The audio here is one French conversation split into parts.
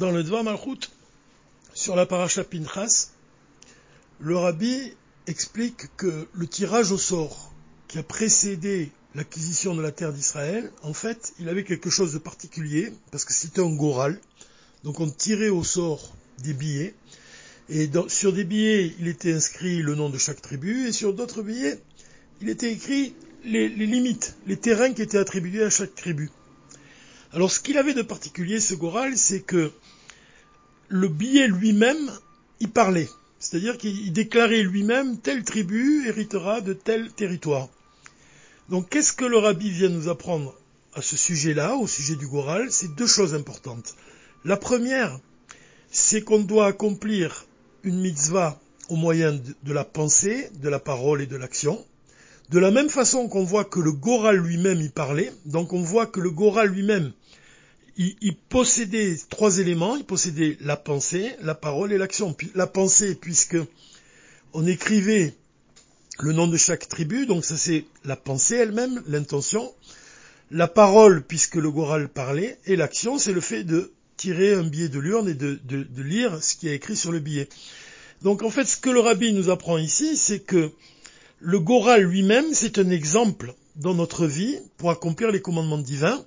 Dans le Dvar Malchut, sur la paracha Pinchas, le rabbi explique que le tirage au sort qui a précédé l'acquisition de la terre d'Israël, en fait, il avait quelque chose de particulier, parce que c'était un goral, donc on tirait au sort des billets, et sur des billets, il était inscrit le nom de chaque tribu, et sur d'autres billets, il était écrit les, les, limites, les terrains qui étaient attribués à chaque tribu. Alors ce qu'il avait de particulier, ce goral, c'est que le billet lui-même, il parlait. C'est-à-dire qu'il déclarait lui-même, telle tribu héritera de tel territoire. Donc qu'est-ce que le rabbi vient nous apprendre à ce sujet-là, au sujet du Goral? C'est deux choses importantes. La première, c'est qu'on doit accomplir une mitzvah au moyen de la pensée, de la parole et de l'action. De la même façon qu'on voit que le Goral lui-même y parlait, donc on voit que le Goral lui-même, il, possédait trois éléments, il possédait la pensée, la parole et l'action. La pensée, puisque on écrivait le nom de chaque tribu, donc ça c'est la pensée elle-même, l'intention, la parole puisque le Goral parlait, et l'action c'est le fait de tirer un billet de l'urne et de, de, de, lire ce qui est écrit sur le billet. Donc en fait ce que le rabbi nous apprend ici, c'est que le Goral lui-même c'est un exemple dans notre vie pour accomplir les commandements divins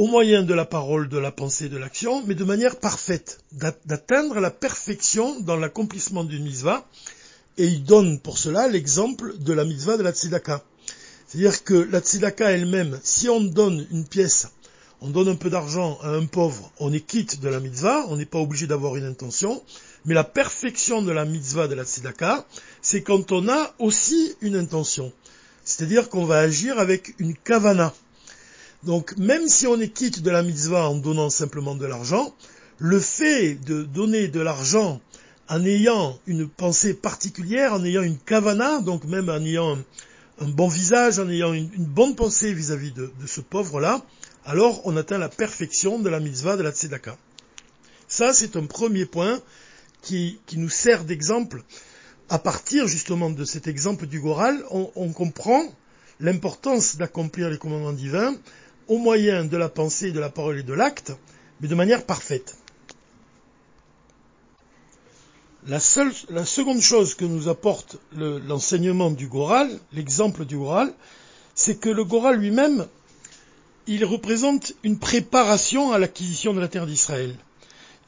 au moyen de la parole, de la pensée, de l'action, mais de manière parfaite, d'atteindre la perfection dans l'accomplissement d'une mitzvah, et il donne pour cela l'exemple de la mitzvah de la tzedaka. C'est-à-dire que la tzedaka elle-même, si on donne une pièce, on donne un peu d'argent à un pauvre, on est quitte de la mitzvah, on n'est pas obligé d'avoir une intention, mais la perfection de la mitzvah de la tzedaka, c'est quand on a aussi une intention. C'est-à-dire qu'on va agir avec une kavana. Donc même si on est quitte de la mitzvah en donnant simplement de l'argent, le fait de donner de l'argent en ayant une pensée particulière, en ayant une kavana, donc même en ayant un, bon visage, en ayant une, bonne pensée vis-à-vis de, ce pauvre-là, alors on atteint la perfection de la mitzvah de la tzedaka. Ça, c'est un premier point qui, nous sert d'exemple. À partir justement de cet exemple du Goral, on comprend l'importance d'accomplir les commandements divins au moyen de la pensée, de la parole et de l'acte, mais de manière parfaite. La, seconde chose que nous apporte l'enseignement du Goral, l'exemple du Goral, c'est que le Goral lui-même, il représente une préparation à l'acquisition de la terre d'Israël.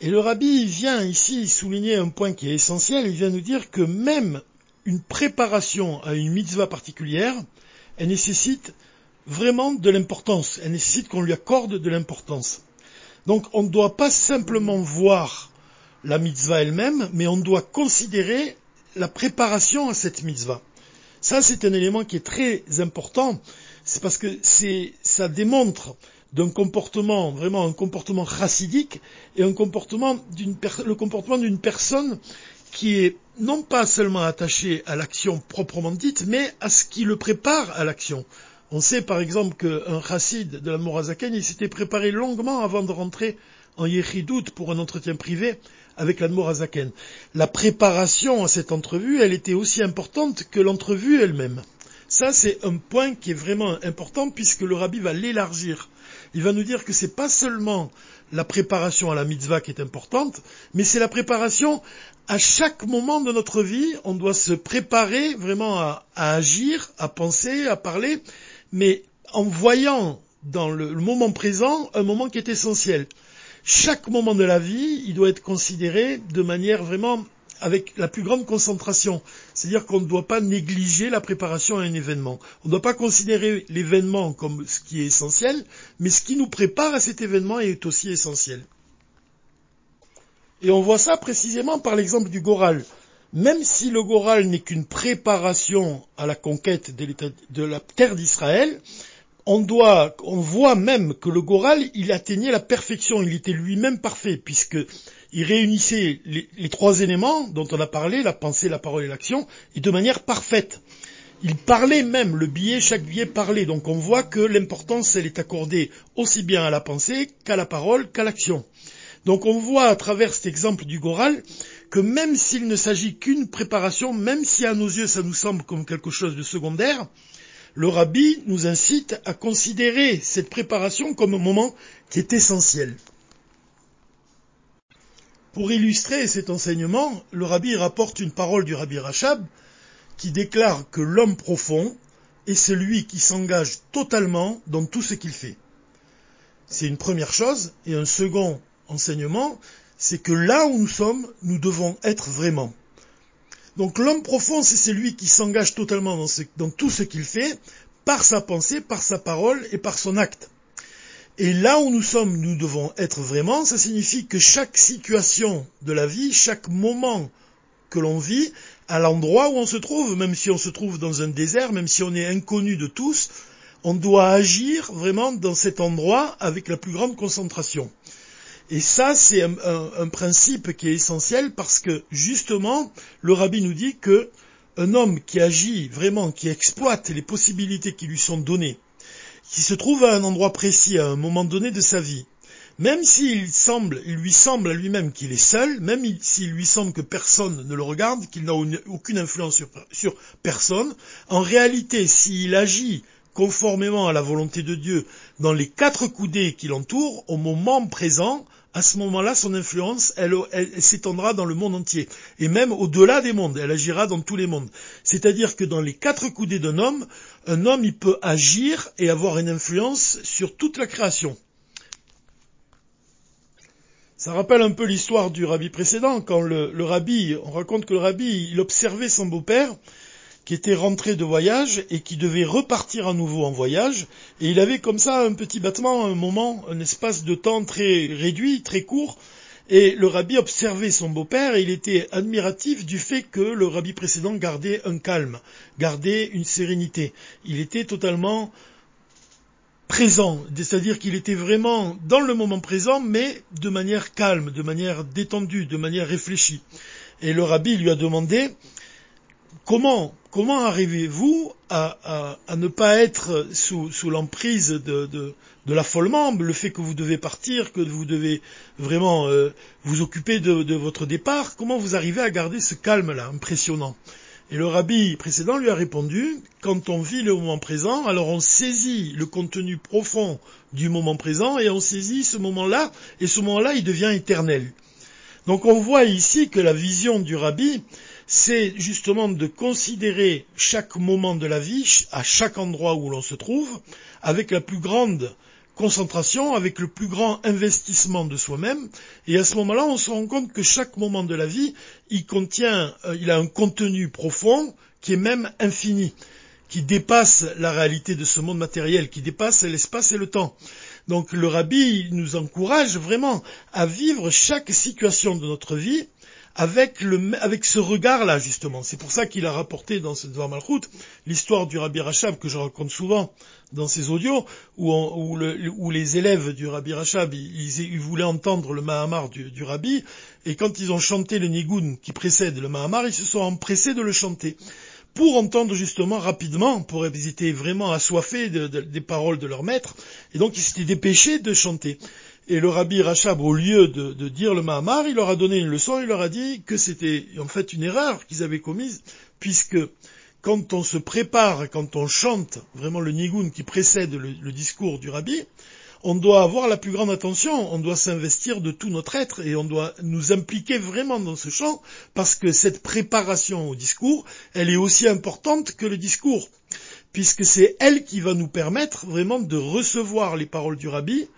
Et le rabbi vient ici souligner un point qui est essentiel, il vient nous dire que même une préparation à une mitzvah particulière, elle nécessite vraiment de l'importance, elle nécessite qu'on lui accorde de l'importance. Donc on ne doit pas simplement voir la mitzvah elle-même, mais on doit considérer la préparation à cette mitzvah. Ça, c'est un élément qui est très important. C'est parce que c'est, ça démontre d'un comportement, vraiment un comportement chassidique et un comportement d'une, le comportement d'une personne qui est non pas seulement attachée à l'action proprement dite, mais à ce qui le prépare à l'action. On sait par exemple qu'un chassid de la Morazaken, il s'était préparé longuement avant de rentrer en Yechidout pour un entretien privé avec l'Admour Azaken. La préparation à cette entrevue, elle était aussi importante que l'entrevue elle-même. Ça, c'est un point qui est vraiment important puisque le rabbi va l'élargir. Il va nous dire que c'est pas seulement la préparation à la mitzvah qui est importante, mais c'est la préparation à chaque moment de notre vie. On doit se préparer vraiment à, agir, à penser, à parler, mais en voyant dans le moment présent un moment qui est essentiel chaque moment de la vie, il doit être considéré de manière vraiment avec la plus grande concentration. C'est-à-dire qu'on ne doit pas négliger la préparation à un événement. On ne doit pas considérer l'événement comme ce qui est essentiel, mais ce qui nous prépare à cet événement est aussi essentiel. Et on voit ça précisément par l'exemple du Goral. Même si le Goral n'est qu'une préparation à la conquête de la terre d'Israël, on voit même que le Goral, il atteignait la perfection, il était lui-même parfait, puisque il réunissait les, trois éléments dont on a parlé, la pensée, la parole et l'action, et de manière parfaite. Il parlait même, le billet, chaque billet parlait, donc on voit que l'importance, elle est accordée aussi bien à la pensée qu'à la parole, qu'à l'action. Donc on voit à travers cet exemple du Goral que même s'il ne s'agit qu'une préparation, même si à nos yeux ça nous semble comme quelque chose de secondaire, le rabbi nous incite à considérer cette préparation comme un moment qui est essentiel. Pour illustrer cet enseignement, le rabbi rapporte une parole du rabbi Rachab qui déclare que l'homme profond est celui qui s'engage totalement dans tout ce qu'il fait. C'est une première chose. Et un second enseignement, c'est que là où nous sommes, nous devons être vraiment. Donc l'homme profond, c'est celui qui s'engage totalement dans, dans tout ce qu'il fait, par sa pensée, par sa parole et par son acte. Et là où nous sommes, nous devons être vraiment, ça signifie que chaque situation de la vie, chaque moment que l'on vit, à l'endroit où on se trouve, même si on se trouve dans un désert, même si on est inconnu de tous, on doit agir vraiment dans cet endroit avec la plus grande concentration. Et ça, c'est un, principe qui est essentiel parce que justement, le rabbi nous dit que un homme qui agit vraiment, qui exploite les possibilités qui lui sont données, qui se trouve à un endroit précis à un moment donné de sa vie, même s'il semble, il lui semble à lui-même qu'il est seul, même s'il lui semble que personne ne le regarde, qu'il n'a aucune influence sur personne, en réalité, s'il agit conformément à la volonté de Dieu dans les quatre coudées qui l'entourent, au moment présent, à ce moment-là, son influence, elle, s'étendra dans le monde entier. Et même au-delà des mondes, elle agira dans tous les mondes. C'est-à-dire que dans les quatre coudées d'un homme, un homme, il peut agir et avoir une influence sur toute la création. Ça rappelle un peu l'histoire du rabbi précédent, quand le, le rabbi, on raconte que le rabbi, il observait son beau-père, qui était rentré de voyage et qui devait repartir à nouveau en voyage. Et il avait comme ça un petit battement, un moment, un espace de temps très réduit, très court. Et le rabbi observait son beau-père et il était admiratif du fait que le rabbi précédent gardait un calme, gardait une sérénité. Il était totalement présent, c'est-à-dire qu'il était vraiment dans le moment présent, mais de manière calme, de manière détendue, de manière réfléchie. Et le rabbi lui a demandé comment comment arrivez-vous à, ne pas être sous, l'emprise de, l'affolement, le fait que vous devez partir, que vous devez vraiment euh, vous occuper de, votre départ, comment vous arrivez à garder ce calme-là, impressionnant? Et le rabbi précédent lui a répondu, quand on vit le moment présent, alors on saisit le contenu profond du moment présent et on saisit ce moment-là, et ce moment-là, il devient éternel. Donc on voit ici que la vision du rabbi, c'est justement de considérer chaque moment de la vie, à chaque endroit où l'on se trouve, avec la plus grande concentration, avec le plus grand investissement de soi-même, et à ce moment-là, on se rend compte que chaque moment de la vie, il contient, euh, il a un contenu profond qui est même infini, qui dépasse la réalité de ce monde matériel, qui dépasse l'espace et le temps. Donc le rabbi nous encourage vraiment à vivre chaque situation de notre vie avec, ce regard-là, justement. C'est pour ça qu'il a rapporté dans ce Dvar Malchut l'histoire du Rabbi Rachab, que je raconte souvent dans ses audios, où, où, le, où les élèves du Rabbi Rachab, ils, voulaient entendre le Mahamar du, du, Rabbi, et quand ils ont chanté le Nigun qui précède le Mahamar, ils se sont empressés de le chanter pour entendre justement rapidement, pour étaient vraiment assoiffés des paroles de leur maître, et donc ils s'étaient dépêchés de chanter. Et le rabbi Rachab, au lieu de, dire le Mahamar, il leur a donné une leçon, il leur a dit que c'était en fait une erreur qu'ils avaient commise, puisque quand on se prépare, quand on chante vraiment le nigun qui précède le, discours du rabbi, on doit avoir la plus grande attention, on doit s'investir de tout notre être et on doit nous impliquer vraiment dans ce chant parce que cette préparation au discours, elle est aussi importante que le discours puisque c'est elle qui va nous permettre vraiment de recevoir les paroles du rabbi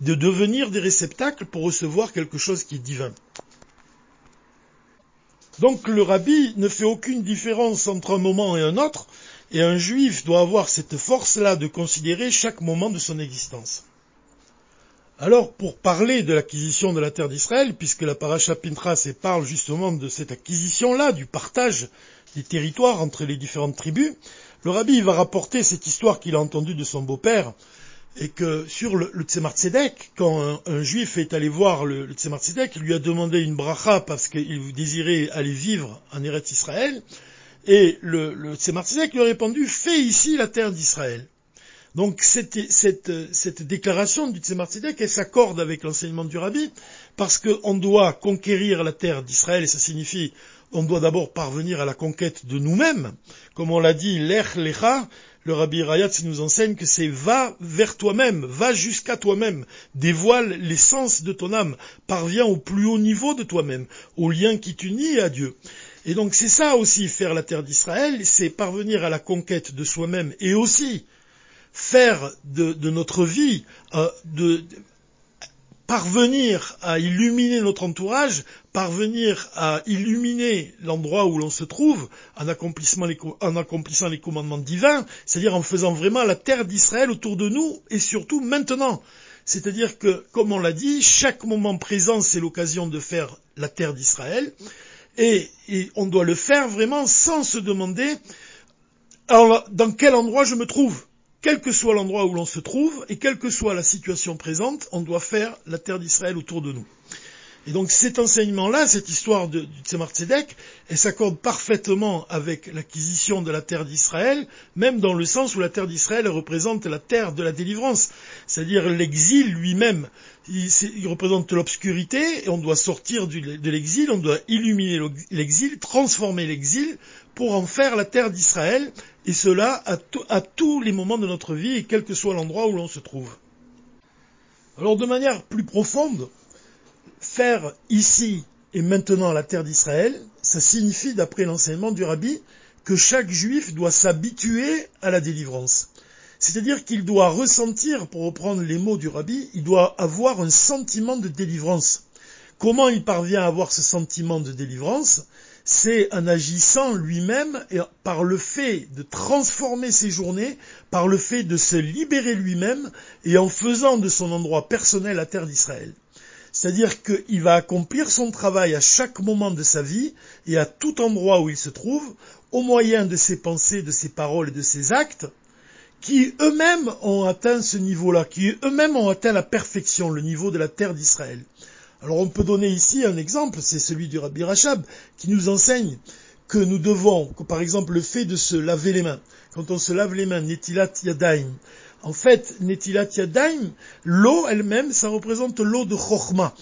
de devenir des réceptacles pour recevoir quelque chose qui est divin. Donc le rabbi ne fait aucune différence entre un moment et un autre, et un juif doit avoir cette force-là de considérer chaque moment de son existence. Alors, pour parler de l'acquisition de la terre d'Israël, puisque la paracha Pintras parle justement de cette acquisition-là, du partage des territoires entre les différentes tribus, le rabbi va rapporter cette histoire qu'il a entendue de son beau-père, et que sur le, le Tzemar quand un, juif est allé voir le, le Tzemar il lui a demandé une bracha parce qu'il désirait aller vivre en Eretz Israël, et le, le Tzemar lui a répondu, fais ici la terre d'Israël. Donc cette, déclaration du Tzemar Tzedek, elle s'accorde avec l'enseignement du Rabbi, parce qu'on doit conquérir la terre d'Israël, et ça signifie on doit d'abord parvenir à la conquête de nous-mêmes. Comme on l'a dit, l'ech lecha, le Rabbi Rayatz nous enseigne que c'est va vers toi-même, va jusqu'à toi-même, dévoile l'essence de ton âme, parviens au plus haut niveau de toi-même, au lien qui t'unit à Dieu. Et donc c'est ça aussi faire la terre d'Israël, c'est parvenir à la conquête de soi-même et aussi faire de, notre vie, euh, de, parvenir à illuminer notre entourage, parvenir à illuminer l'endroit où l'on se trouve en, en accomplissant les commandements divins, c'est-à-dire en faisant vraiment la terre d'Israël autour de nous et surtout maintenant. C'est-à-dire que, comme on l'a dit, chaque moment présent, c'est l'occasion de faire la terre d'Israël, et, on doit le faire vraiment sans se demander dans quel endroit je me trouve quel que soit l'endroit où l'on se trouve et quelle que soit la situation présente, on doit faire la terre d'Israël autour de nous. Et donc cet enseignement-là, cette histoire de, du Tzemar Tzedek, elle s'accorde parfaitement avec l'acquisition de la terre d'Israël, même dans le sens où la terre d'Israël représente la terre de la délivrance, c'est-à-dire l'exil lui-même. Il, représente l'obscurité et on doit sortir de l'exil, on doit illuminer l'exil, transformer l'exil pour en faire la terre d'Israël, et cela à, à tous les moments de notre vie et quel que soit l'endroit où l'on se trouve. Alors de manière plus profonde, faire ici et maintenant la terre d'Israël, ça signifie, d'après l'enseignement du rabbi, que chaque juif doit s'habituer à la délivrance. C'est-à-dire qu'il doit ressentir, pour reprendre les mots du rabbi, il doit avoir un sentiment de délivrance. Comment il parvient à avoir ce sentiment de délivrance? C'est en agissant lui-même et par le fait de transformer ses journées, par le fait de se libérer lui-même et en faisant de son endroit personnel la terre d'Israël. C'est-à-dire qu'il va accomplir son travail à chaque moment de sa vie et à tout endroit où il se trouve, au moyen de ses pensées, de ses paroles et de ses actes, qui eux-mêmes ont atteint ce niveau-là, qui eux-mêmes ont atteint la perfection, le niveau de la terre d'Israël. Alors on peut donner ici un exemple, c'est celui du Rabbi Rachab, qui nous enseigne que nous devons, par exemple le fait de se laver les mains, quand on se lave les mains, netilat yadaim, en fait, Netilat Yadayim, l'eau elle-même, ça représente l'eau de Chochma.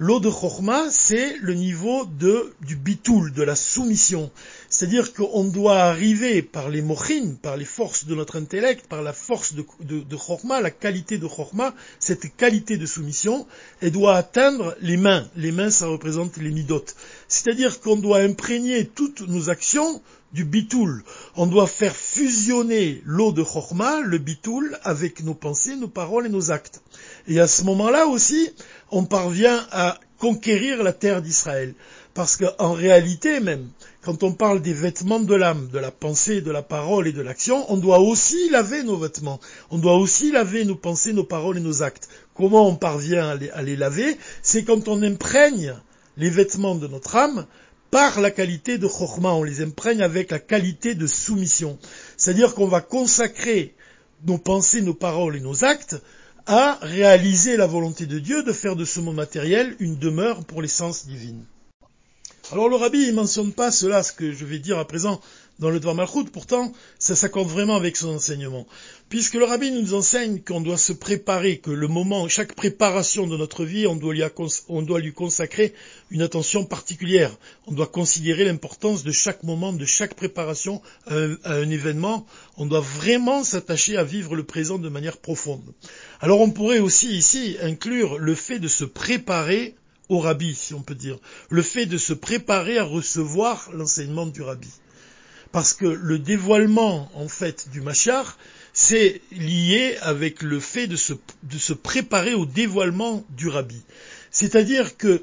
L'eau de Chochma, c'est le niveau du bitoul, de la soumission. C'est-à-dire qu'on doit arriver par les mochines, par les forces de notre intellect, par la force de, de, de Chochma, la qualité de Chochma, cette qualité de soumission, elle doit atteindre les mains. Les mains, ça représente les midotes. C'est-à-dire qu'on doit imprégner toutes nos actions du bitoul. On doit faire fusionner l'eau de Chochma, le bitoul, avec nos pensées, nos paroles et nos actes. Et à ce moment-là aussi, on parvient à conquérir la terre d'Israël. Parce qu'en réalité même, quand on parle des vêtements de l'âme, de la pensée, de la parole et de l'action, on doit aussi laver nos vêtements. On doit aussi laver nos pensées, nos paroles et nos actes. Comment on parvient à les, laver? C'est quand on imprègne les vêtements de notre âme par la qualité de chorma, on les imprègne avec la qualité de soumission. C'est-à-dire qu'on va consacrer nos pensées, nos paroles et nos actes à réaliser la volonté de Dieu de faire de ce monde matériel une demeure pour l'essence divine. Alors le rabbi, il mentionne pas cela, ce que je vais dire à présent dans le Dvar Malchut, pourtant, ça s'accorde vraiment avec son enseignement. Puisque le rabbi nous enseigne qu'on doit se préparer, que le moment, chaque préparation de notre vie, on doit lui, on doit lui consacrer une attention particulière. On doit considérer l'importance de chaque moment, de chaque préparation à un événement. On doit vraiment s'attacher à vivre le présent de manière profonde. Alors on pourrait aussi ici inclure le fait de se préparer au rabbi, si on peut dire, le fait de se préparer à recevoir l'enseignement du rabbi. Parce que le dévoilement, en fait, du machar, c'est lié avec le fait de se, préparer au dévoilement du rabbi. C'est-à-dire que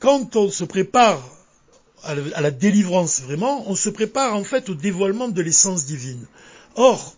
quand on se prépare à la délivrance vraiment, on se prépare en fait au dévoilement de l'essence divine. Or,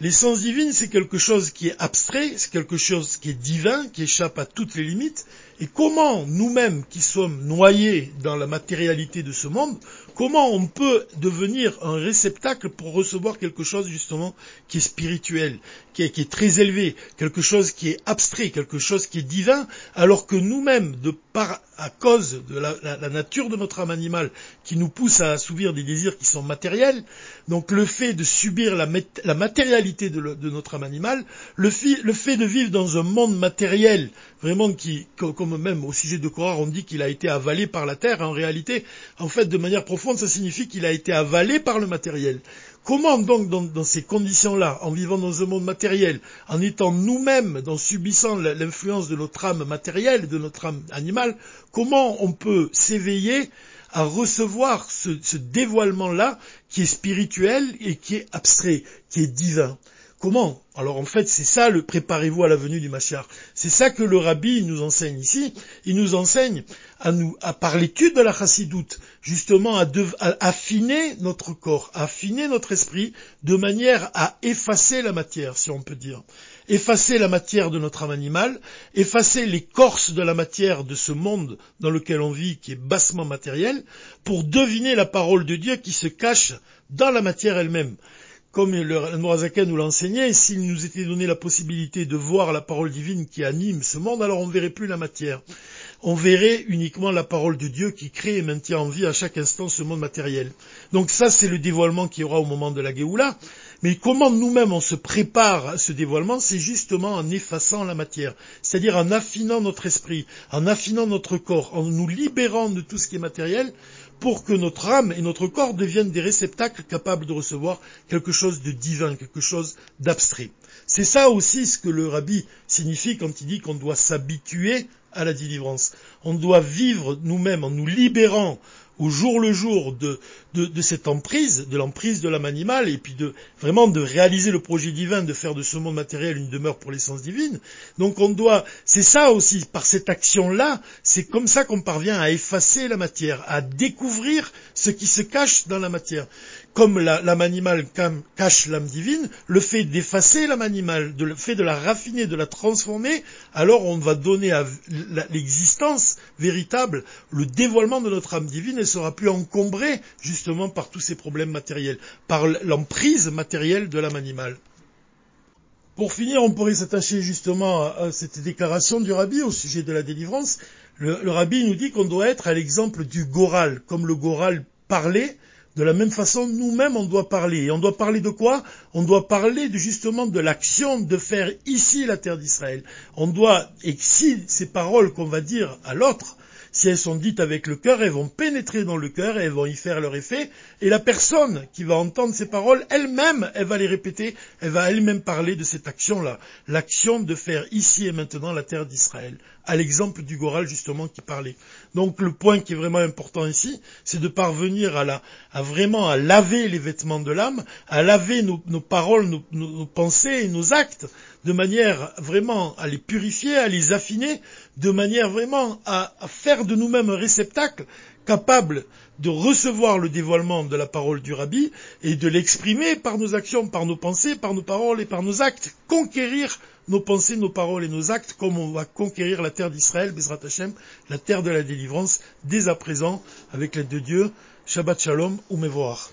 L'essence divine, c'est quelque chose qui est abstrait, c'est quelque chose qui est divin, qui échappe à toutes les limites. Et comment nous-mêmes, qui sommes noyés dans la matérialité de ce monde, comment on peut devenir un réceptacle pour recevoir quelque chose justement qui est spirituel, qui est, très élevé, quelque chose qui est abstrait, quelque chose qui est divin, alors que nous-mêmes, de par à cause de la, nature de notre âme animale qui nous pousse à assouvir des désirs qui sont matériels. Donc le fait de subir la, matérialité de, notre âme animale, le, fait de vivre dans un monde matériel, vraiment qui, même au sujet de Korah, on dit qu'il a été avalé par la terre, en réalité, en fait, de manière profonde, ça signifie qu'il a été avalé par le matériel. Comment donc, dans, ces conditions-là, en vivant dans un monde matériel, en étant nous-mêmes, en subissant l'influence de notre âme matérielle, de notre âme animale, comment on peut s'éveiller à recevoir ce, ce dévoilement-là qui est spirituel et qui est abstrait, qui est divin? Comment Alors en fait, c'est ça le préparez-vous à la venue du Mashiach. C'est ça que le rabbi nous enseigne ici. Il nous enseigne à nous, à, par l'étude de la chassidoute, justement à, à, affiner notre corps, à affiner notre esprit, de manière à effacer la matière, si on peut dire. Effacer la matière de notre âme animale, effacer l'écorce de la matière de ce monde dans lequel on vit, qui est bassement matériel, pour deviner la parole de Dieu qui se cache dans la matière elle-même comme le Noazaken nous l'enseignait, s'il nous était donné la possibilité de voir la parole divine qui anime ce monde, alors on ne verrait plus la matière. On verrait uniquement la parole de Dieu qui crée et maintient en vie à chaque instant ce monde matériel. Donc ça, c'est le dévoilement qu'il y aura au moment de la Géoula. Mais comment nous-mêmes on se prépare à ce dévoilement C'est justement en effaçant la matière, c'est-à-dire en affinant notre esprit, en affinant notre corps, en nous libérant de tout ce qui est matériel pour que notre âme et notre corps deviennent des réceptacles capables de recevoir quelque chose de divin, quelque chose d'abstrait. C'est ça aussi ce que le rabbi signifie quand il dit qu'on doit s'habituer à la délivrance. On doit vivre nous-mêmes en nous libérant au jour le jour de, de, cette emprise, de l'emprise de l'âme animale, et puis de vraiment de réaliser le projet divin, de faire de ce monde matériel une demeure pour l'essence divine. Donc on doit, c'est ça aussi, par cette action-là, c'est comme ça qu'on parvient à effacer la matière, à découvrir ce qui se cache dans la matière comme l'âme animale cache l'âme divine, le fait d'effacer l'âme animale, le fait de la raffiner, de la transformer, alors on va donner à l'existence véritable le dévoilement de notre âme divine et sera plus encombrée par tous ces problèmes matériels, par l'emprise matérielle de l'âme animale. Pour finir, on pourrait s'attacher justement à cette déclaration du rabbi au sujet de la délivrance. Le, le rabbi nous dit qu'on doit être à l'exemple du goral, comme le goral parlait, de la même façon, nous-mêmes, on doit parler. Et on doit parler de quoi? On doit parler de, justement de l'action de faire ici la terre d'Israël. On doit, et si ces paroles qu'on va dire à l'autre, si elles sont dites avec le cœur, elles vont pénétrer dans le cœur et elles vont y faire leur effet. Et la personne qui va entendre ces paroles, elle-même, elle va les répéter, elle va elle-même parler de cette action-là. L'action de faire ici et maintenant la terre d'Israël. À l'exemple du Goral, justement, qui parlait. Donc, le point qui est vraiment important ici, c'est de parvenir à, vraiment à laver les vêtements de l'âme, à laver nos, paroles, nos, pensées nos actes, de manière vraiment à les purifier, à les affiner, de manière vraiment à, faire de nous-mêmes un réceptacle capable de recevoir le dévoilement de la parole du rabbi et de l'exprimer par nos actions, par nos pensées, par nos paroles et par nos actes. Conquérir nos pensées, nos paroles et nos actes comme on va conquérir la terre d'Israël, Bezrat Hashem, la terre de la délivrance, dès à présent, avec l'aide de Dieu. Shabbat Shalom ou Mevoar.